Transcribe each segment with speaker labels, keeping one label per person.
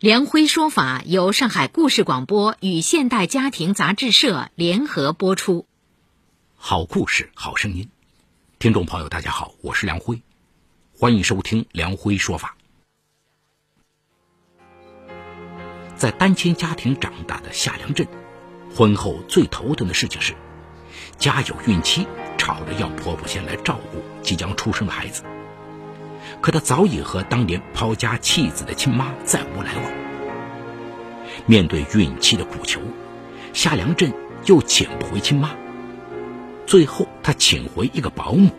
Speaker 1: 梁辉说法由上海故事广播与现代家庭杂志社联合播出。
Speaker 2: 好故事，好声音，听众朋友，大家好，我是梁辉，欢迎收听梁辉说法。在单亲家庭长大的夏良镇，婚后最头疼的事情是，家有孕妻吵着要婆婆先来照顾即将出生的孩子。可他早已和当年抛家弃子的亲妈再无来往。面对孕妻的苦求，夏良振又请不回亲妈。最后，他请回一个保姆，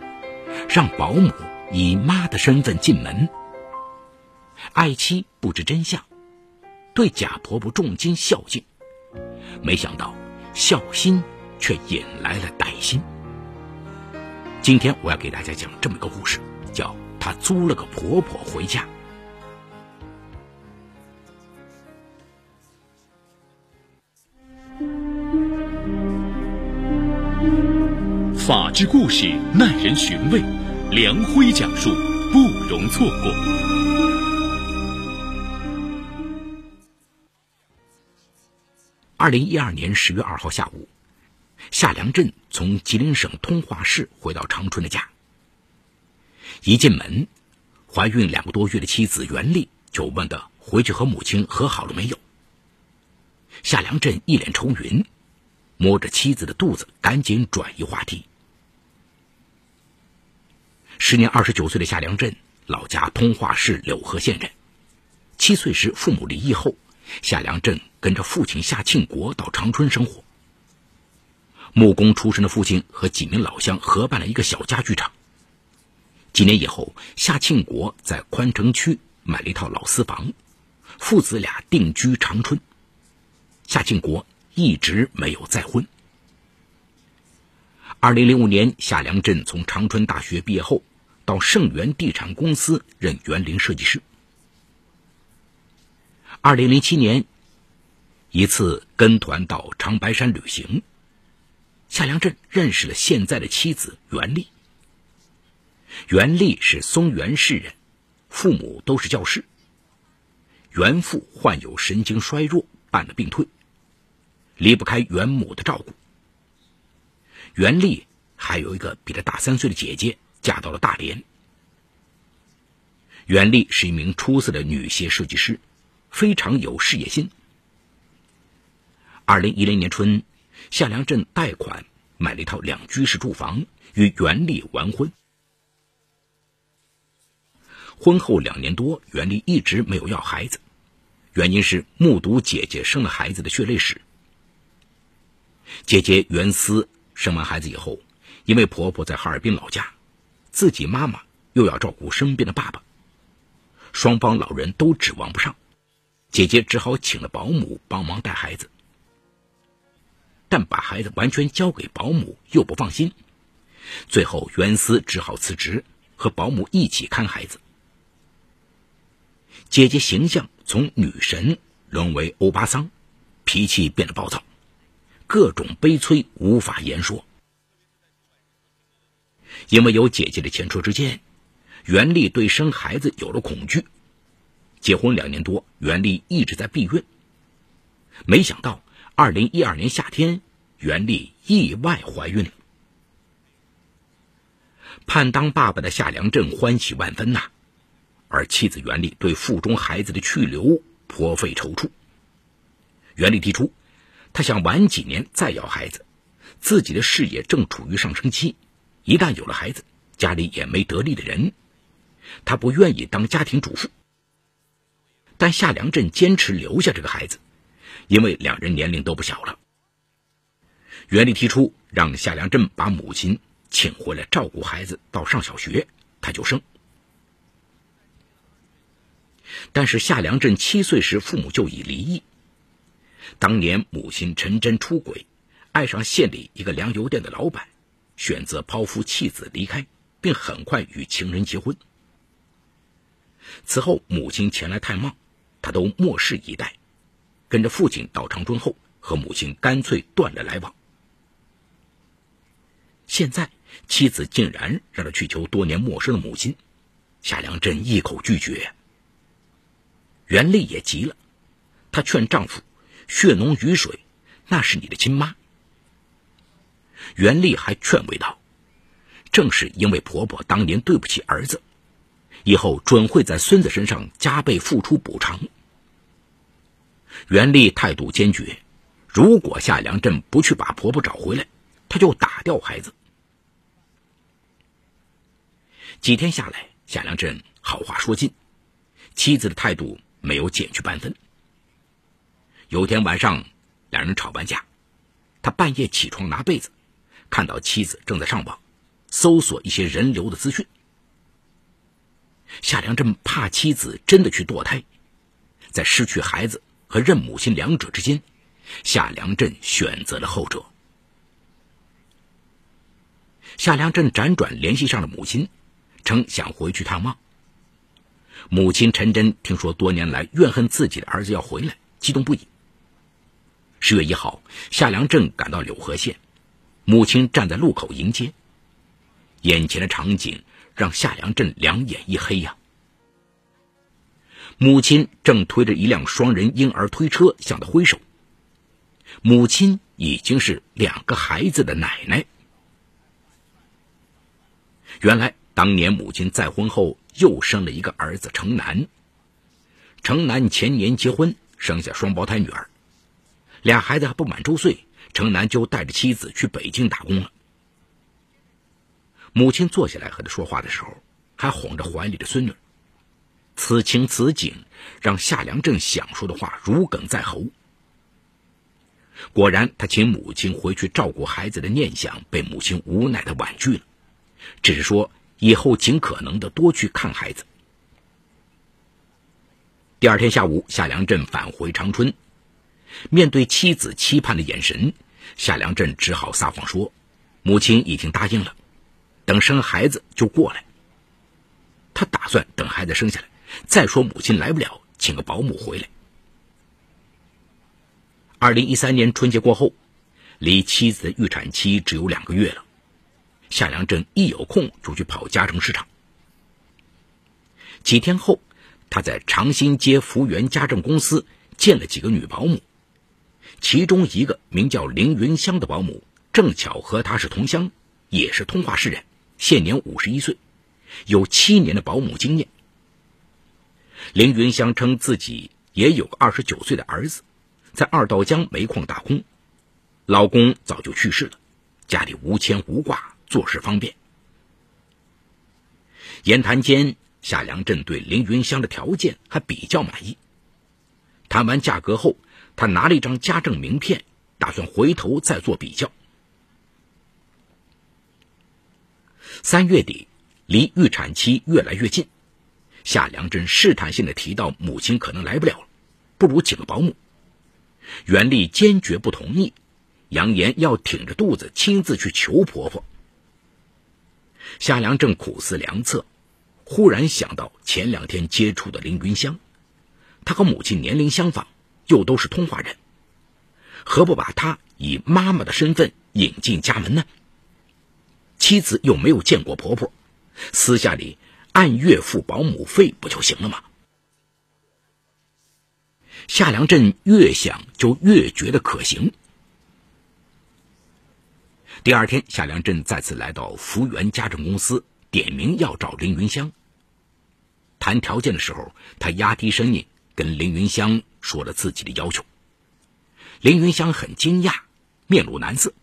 Speaker 2: 让保姆以妈的身份进门。爱妻不知真相，对贾婆婆重金孝敬，没想到孝心却引来了歹心。今天我要给大家讲这么个故事，叫。她租了个婆婆回家。
Speaker 3: 法治故事耐人寻味，梁辉讲述不容错过。
Speaker 2: 二零一二年十月二号下午，夏良振从吉林省通化市回到长春的家。一进门，怀孕两个多月的妻子袁丽就问的回去和母亲和好了没有。夏良振一脸愁云，摸着妻子的肚子，赶紧转移话题。时年二十九岁的夏良振，老家通化市柳河县人。七岁时父母离异后，夏良振跟着父亲夏庆国到长春生活。木工出身的父亲和几名老乡合办了一个小家具厂。几年以后，夏庆国在宽城区买了一套老私房，父子俩定居长春。夏庆国一直没有再婚。二零零五年，夏良振从长春大学毕业后，到盛源地产公司任园林设计师。二零零七年，一次跟团到长白山旅行，夏良振认识了现在的妻子袁丽。袁丽是松原市人，父母都是教师。袁父患有神经衰弱，半了病退，离不开袁母的照顾。袁丽还有一个比她大三岁的姐姐，嫁到了大连。袁丽是一名出色的女鞋设计师，非常有事业心。二零一零年春，夏良镇贷款买了一套两居室住房，与袁丽完婚。婚后两年多，袁丽一直没有要孩子，原因是目睹姐姐生了孩子的血泪史。姐姐袁思生完孩子以后，因为婆婆在哈尔滨老家，自己妈妈又要照顾生病的爸爸，双方老人都指望不上，姐姐只好请了保姆帮忙带孩子。但把孩子完全交给保姆又不放心，最后袁思只好辞职，和保姆一起看孩子。姐姐形象从女神沦为欧巴桑，脾气变得暴躁，各种悲催无法言说。因为有姐姐的前车之鉴，袁丽对生孩子有了恐惧。结婚两年多，袁丽一直在避孕。没想到，二零一二年夏天，袁丽意外怀孕了。盼当爸爸的夏良振欢喜万分呐。而妻子袁丽对腹中孩子的去留颇费踌躇。袁丽提出，她想晚几年再要孩子，自己的事业正处于上升期，一旦有了孩子，家里也没得力的人，她不愿意当家庭主妇。但夏良振坚持留下这个孩子，因为两人年龄都不小了。袁丽提出让夏良振把母亲请回来照顾孩子到上小学，他就生。但是夏良振七岁时，父母就已离异。当年母亲陈真出轨，爱上县里一个粮油店的老板，选择抛夫弃子离开，并很快与情人结婚。此后母亲前来探望，他都漠视以待。跟着父亲到长春后，和母亲干脆断了来往。现在妻子竟然让他去求多年陌生的母亲，夏良振一口拒绝。袁丽也急了，她劝丈夫：“血浓于水，那是你的亲妈。”袁丽还劝慰道：“正是因为婆婆当年对不起儿子，以后准会在孙子身上加倍付出补偿。”袁丽态度坚决，如果夏良镇不去把婆婆找回来，她就打掉孩子。几天下来，夏良镇好话说尽，妻子的态度没有减去半分。有天晚上，两人吵完架，他半夜起床拿被子，看到妻子正在上网，搜索一些人流的资讯。夏良镇怕妻子真的去堕胎，在失去孩子和认母亲两者之间，夏良镇选择了后者。夏良镇辗转联系上了母亲，称想回去探望。母亲陈真听说多年来怨恨自己的儿子要回来，激动不已。十月一号，夏良镇赶到柳河县，母亲站在路口迎接。眼前的场景让夏良镇两眼一黑呀。母亲正推着一辆双人婴儿推车向他挥手。母亲已经是两个孩子的奶奶。原来当年母亲再婚后又生了一个儿子程南。程南前年结婚，生下双胞胎女儿。俩孩子还不满周岁，程南就带着妻子去北京打工了。母亲坐下来和他说话的时候，还哄着怀里的孙女。此情此景，让夏良正想说的话如鲠在喉。果然，他请母亲回去照顾孩子的念想被母亲无奈的婉拒了，只是说以后尽可能的多去看孩子。第二天下午，夏良镇返回长春。面对妻子期盼的眼神，夏良镇只好撒谎说：“母亲已经答应了，等生孩子就过来。他打算等孩子生下来，再说母亲来不了，请个保姆回来。”二零一三年春节过后，离妻子的预产期只有两个月了，夏良镇一有空就去跑家政市场。几天后，他在长兴街福源家政公司见了几个女保姆。其中一个名叫凌云香的保姆，正巧和他是同乡，也是通化市人，现年五十一岁，有七年的保姆经验。凌云香称自己也有个二十九岁的儿子，在二道江煤矿打工，老公早就去世了，家里无牵无挂，做事方便。言谈间，夏良镇对凌云香的条件还比较满意。谈完价格后。他拿了一张家政名片，打算回头再做比较。三月底，离预产期越来越近，夏良珍试探性的提到母亲可能来不了了，不如请个保姆。袁丽坚决不同意，扬言要挺着肚子亲自去求婆婆。夏良正苦思良策，忽然想到前两天接触的林云香，她和母亲年龄相仿。又都是通化人，何不把她以妈妈的身份引进家门呢？妻子又没有见过婆婆，私下里按月付保姆费不就行了吗？夏良镇越想就越觉得可行。第二天，夏良镇再次来到福源家政公司，点名要找林云香。谈条件的时候，他压低声音。跟林云香说了自己的要求，林云香很惊讶，面露难色，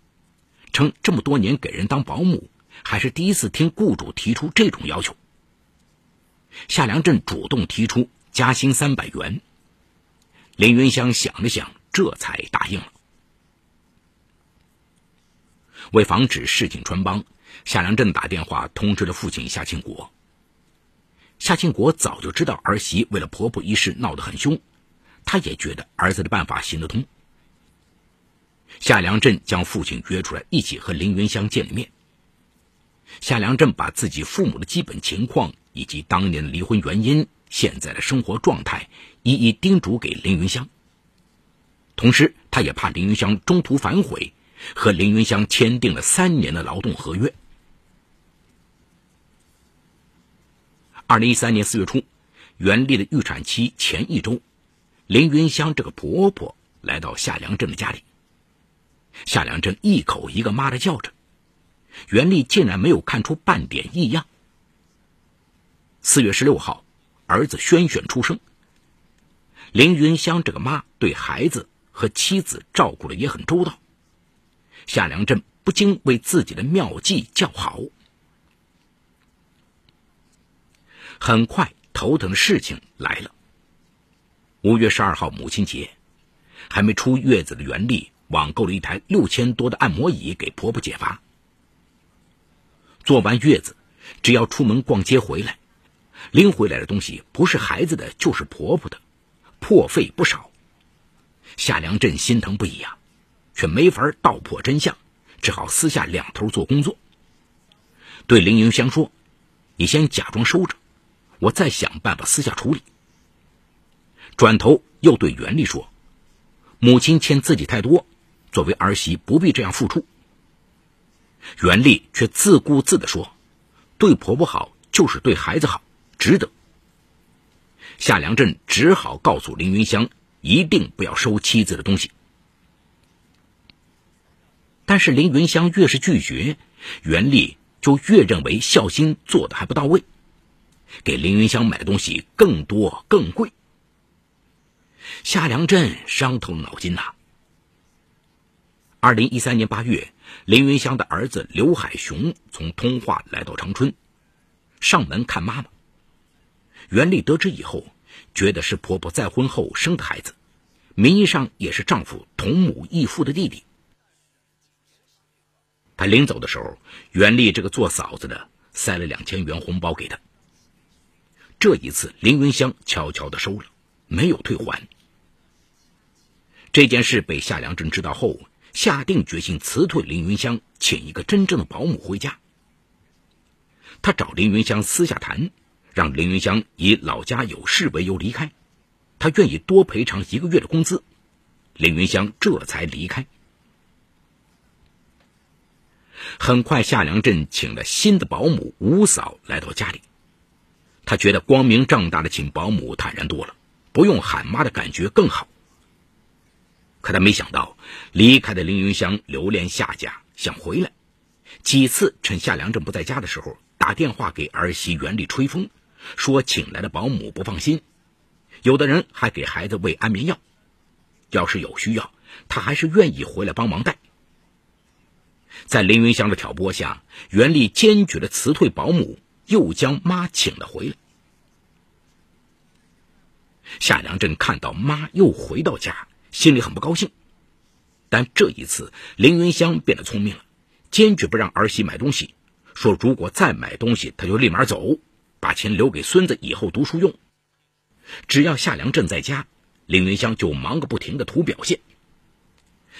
Speaker 2: 称这么多年给人当保姆，还是第一次听雇主提出这种要求。夏良镇主动提出加薪三百元，林云香想了想，这才答应了。为防止事情穿帮，夏良镇打电话通知了父亲夏庆国。夏庆国早就知道儿媳为了婆婆一事闹得很凶，他也觉得儿子的办法行得通。夏良镇将父亲约出来，一起和林云香见了面。夏良镇把自己父母的基本情况以及当年的离婚原因、现在的生活状态一一叮嘱给林云香。同时，他也怕林云香中途反悔，和林云香签订了三年的劳动合约。二零一三年四月初，袁丽的预产期前一周，林云香这个婆婆来到夏良镇的家里。夏良镇一口一个妈的叫着，袁丽竟然没有看出半点异样。四月十六号，儿子轩轩出生。林云香这个妈对孩子和妻子照顾的也很周到，夏良镇不禁为自己的妙计叫好。很快，头疼的事情来了。五月十二号，母亲节，还没出月子的袁丽网购了一台六千多的按摩椅给婆婆解乏。做完月子，只要出门逛街回来，拎回来的东西不是孩子的，就是婆婆的，破费不少。夏良镇心疼不已啊，却没法道破真相，只好私下两头做工作。对凌云香说：“你先假装收着。”我再想办法私下处理。转头又对袁丽说：“母亲欠自己太多，作为儿媳不必这样付出。”袁丽却自顾自的说：“对婆婆好就是对孩子好，值得。”夏良镇只好告诉凌云香，一定不要收妻子的东西。但是林云香越是拒绝，袁丽就越认为孝心做的还不到位。给林云香买的东西更多更贵，夏良镇伤透了脑筋呐。二零一三年八月，林云香的儿子刘海雄从通化来到长春，上门看妈妈。袁丽得知以后，觉得是婆婆再婚后生的孩子，名义上也是丈夫同母异父的弟弟。他临走的时候，袁丽这个做嫂子的塞了两千元红包给他。这一次，林云香悄悄的收了，没有退还。这件事被夏良珍知道后，下定决心辞退林云香，请一个真正的保姆回家。他找林云香私下谈，让林云香以老家有事为由离开，他愿意多赔偿一个月的工资。林云香这才离开。很快，夏良镇请了新的保姆吴嫂来到家里。他觉得光明正大的请保姆坦然多了，不用喊妈的感觉更好。可他没想到，离开的凌云香留恋夏家，想回来，几次趁夏良正不在家的时候打电话给儿媳袁丽吹风，说请来的保姆不放心，有的人还给孩子喂安眠药，要是有需要，他还是愿意回来帮忙带。在林云香的挑拨下，袁丽坚决的辞退保姆。又将妈请了回来。夏良镇看到妈又回到家，心里很不高兴。但这一次，林云香变得聪明了，坚决不让儿媳买东西，说如果再买东西，他就立马走，把钱留给孙子以后读书用。只要夏良镇在家，林云香就忙个不停的图表现。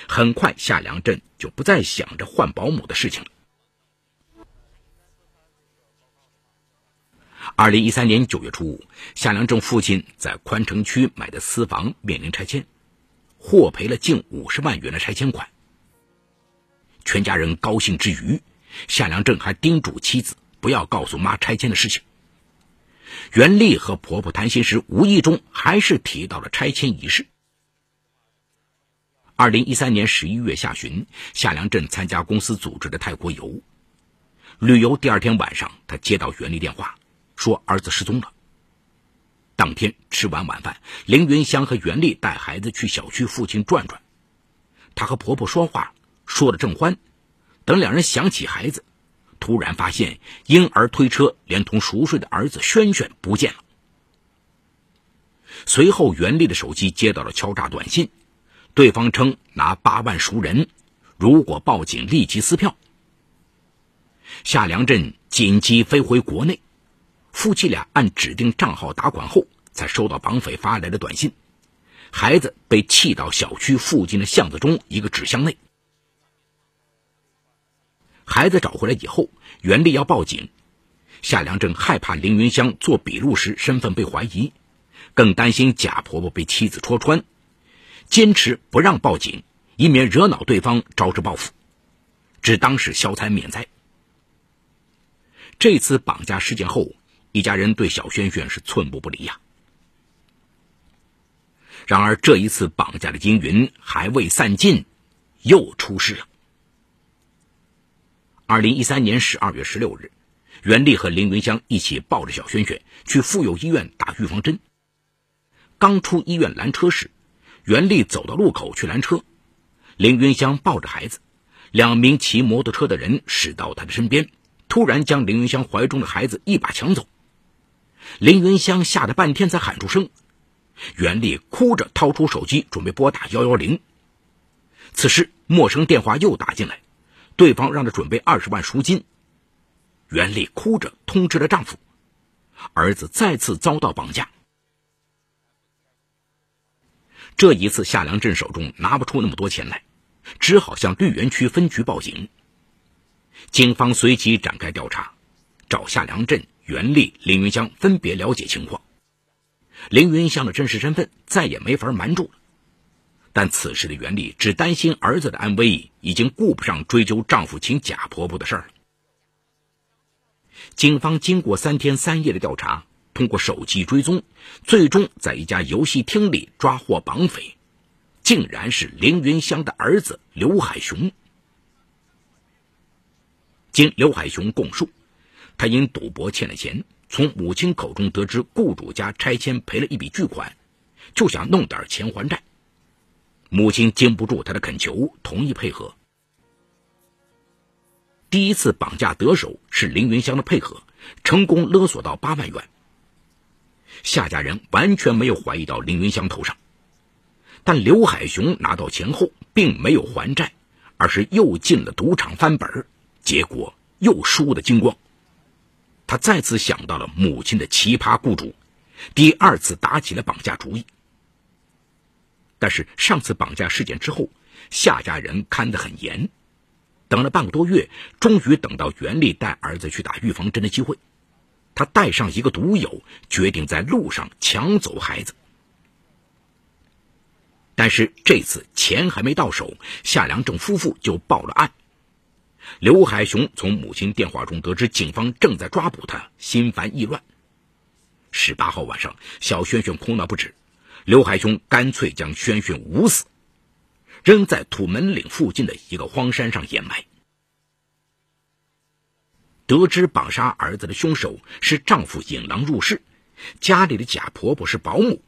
Speaker 2: 很快，夏良镇就不再想着换保姆的事情了。二零一三年九月初五，夏良正父亲在宽城区买的私房面临拆迁，获赔了近五十万元的拆迁款。全家人高兴之余，夏良正还叮嘱妻子不要告诉妈拆迁的事情。袁丽和婆婆谈心时，无意中还是提到了拆迁一事。二零一三年十一月下旬，夏良镇参加公司组织的泰国游，旅游第二天晚上，他接到袁丽电话。说儿子失踪了。当天吃完晚饭，凌云香和袁丽带孩子去小区附近转转。她和婆婆说话说的正欢，等两人想起孩子，突然发现婴儿推车连同熟睡的儿子轩轩不见了。随后，袁丽的手机接到了敲诈短信，对方称拿八万赎人，如果报警立即撕票。夏良镇紧急飞回国内。夫妻俩按指定账号打款后，才收到绑匪发来的短信。孩子被弃到小区附近的巷子中一个纸箱内。孩子找回来以后，袁丽要报警。夏良正害怕林云香做笔录时身份被怀疑，更担心贾婆婆被妻子戳穿，坚持不让报警，以免惹恼对方招致报复，只当是消灾免灾。这次绑架事件后。一家人对小轩轩是寸步不离呀。然而这一次绑架的阴云还未散尽，又出事了。二零一三年十二月十六日，袁丽和林云香一起抱着小轩轩去妇幼医院打预防针。刚出医院拦车时，袁丽走到路口去拦车，林云香抱着孩子，两名骑摩托车的人驶到她的身边，突然将林云香怀中的孩子一把抢走。林云香吓得半天才喊出声，袁丽哭着掏出手机准备拨打幺幺零。此时陌生电话又打进来。对方让他准备二十万赎金。袁丽哭着通知了丈夫，儿子再次遭到绑架。这一次夏良镇手中拿不出那么多钱来，只好向绿园区分局报警。警方随即展开调查，找夏良镇、袁丽、林云香分别了解情况。林云香的真实身份再也没法瞒住了。但此时的袁丽只担心儿子的安危，已经顾不上追究丈夫请假婆婆的事儿了。警方经过三天三夜的调查，通过手机追踪，最终在一家游戏厅里抓获绑匪，竟然是凌云香的儿子刘海雄。经刘海雄供述，他因赌博欠了钱，从母亲口中得知雇主家拆迁赔了一笔巨款，就想弄点钱还债。母亲经不住他的恳求，同意配合。第一次绑架得手是凌云香的配合，成功勒索到八万元。夏家人完全没有怀疑到林云香头上，但刘海雄拿到钱后并没有还债，而是又进了赌场翻本，结果又输得精光。他再次想到了母亲的奇葩雇主，第二次打起了绑架主意。但是上次绑架事件之后，夏家人看得很严，等了半个多月，终于等到袁丽带儿子去打预防针的机会。他带上一个毒友，决定在路上抢走孩子。但是这次钱还没到手，夏良正夫妇就报了案。刘海雄从母亲电话中得知警方正在抓捕他，心烦意乱。十八号晚上，小轩轩哭闹不止。刘海雄干脆将轩轩捂死，扔在土门岭附近的一个荒山上掩埋。得知绑杀儿子的凶手是丈夫引狼入室，家里的假婆婆是保姆，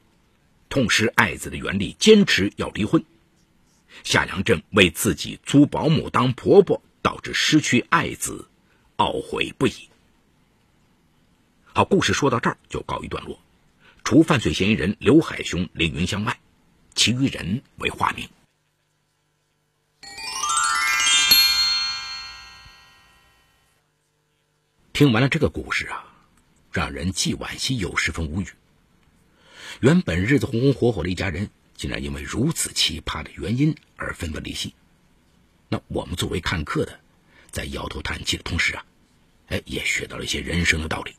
Speaker 2: 痛失爱子的袁丽坚持要离婚。夏良镇为自己租保姆当婆婆导致失去爱子，懊悔不已。好，故事说到这儿就告一段落。除犯罪嫌疑人刘海雄、林云香外，其余人为化名。听完了这个故事啊，让人既惋惜又十分无语。原本日子红红火火的一家人，竟然因为如此奇葩的原因而分崩离析。那我们作为看客的，在摇头叹气的同时啊，哎，也学到了一些人生的道理。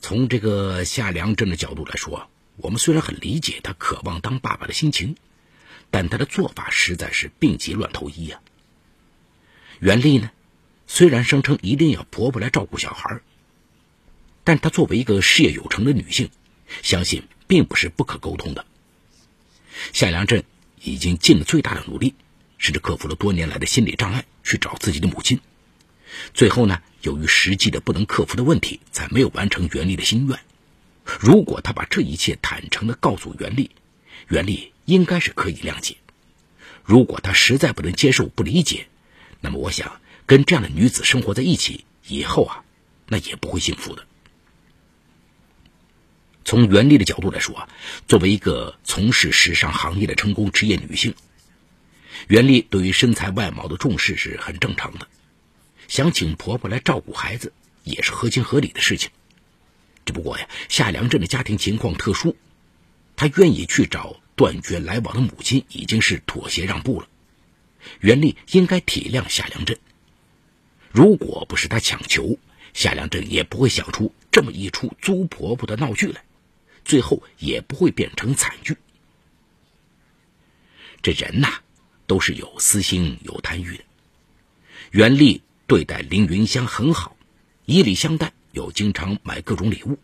Speaker 2: 从这个夏良镇的角度来说，我们虽然很理解他渴望当爸爸的心情，但他的做法实在是病急乱投医呀。袁丽呢，虽然声称一定要婆婆来照顾小孩，但她作为一个事业有成的女性，相信并不是不可沟通的。夏良镇已经尽了最大的努力，甚至克服了多年来的心理障碍，去找自己的母亲。最后呢，由于实际的不能克服的问题，才没有完成袁丽的心愿。如果他把这一切坦诚的告诉袁丽，袁丽应该是可以谅解。如果他实在不能接受、不理解，那么我想跟这样的女子生活在一起以后啊，那也不会幸福的。从袁丽的角度来说啊，作为一个从事时尚行业的成功职业女性，袁丽对于身材外貌的重视是很正常的。想请婆婆来照顾孩子，也是合情合理的事情。只不过呀，夏良镇的家庭情况特殊，他愿意去找断绝来往的母亲，已经是妥协让步了。袁丽应该体谅夏良镇。如果不是他强求，夏良镇也不会想出这么一出租婆婆的闹剧来，最后也不会变成惨剧。这人呐，都是有私心、有贪欲的。袁丽。对待林云香很好，以礼相待，又经常买各种礼物，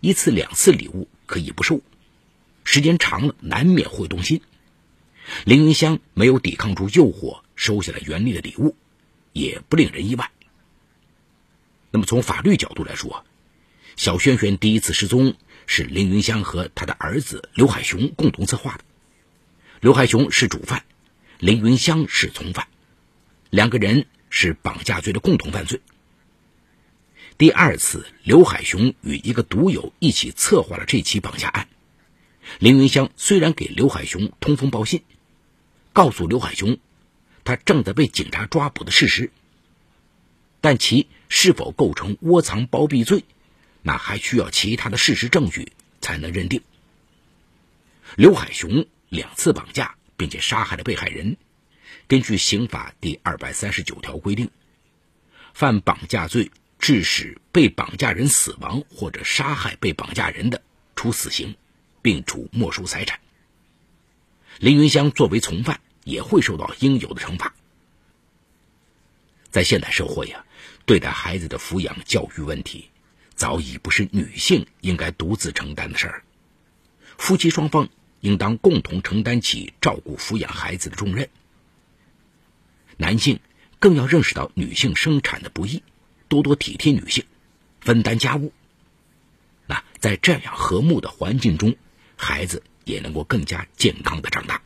Speaker 2: 一次两次礼物可以不收。时间长了难免会动心。凌云香没有抵抗住诱惑，收下了袁丽的礼物，也不令人意外。那么从法律角度来说，小轩轩第一次失踪是凌云香和他的儿子刘海雄共同策划的。刘海雄是主犯，凌云香是从犯，两个人是绑架罪的共同犯罪。第二次，刘海雄与一个赌友一起策划了这起绑架案。凌云香虽然给刘海雄通风报信，告诉刘海雄他正在被警察抓捕的事实，但其是否构成窝藏包庇罪，那还需要其他的事实证据才能认定。刘海雄两次绑架并且杀害了被害人，根据刑法第二百三十九条规定，犯绑架罪。致使被绑架人死亡或者杀害被绑架人的，处死刑，并处没收财产。林云香作为从犯，也会受到应有的惩罚。在现代社会呀，对待孩子的抚养教育问题，早已不是女性应该独自承担的事儿。夫妻双方应当共同承担起照顾抚养孩子的重任。男性更要认识到女性生产的不易。多多体贴女性，分担家务。那在这样和睦的环境中，孩子也能够更加健康的长大。